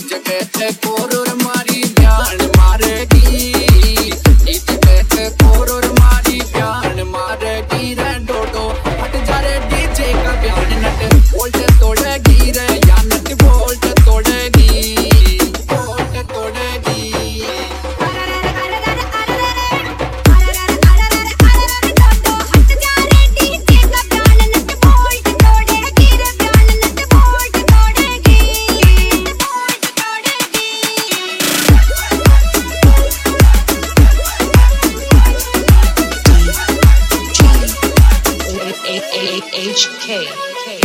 जगह ते कोरोर मारी जान मारेगी। K H K.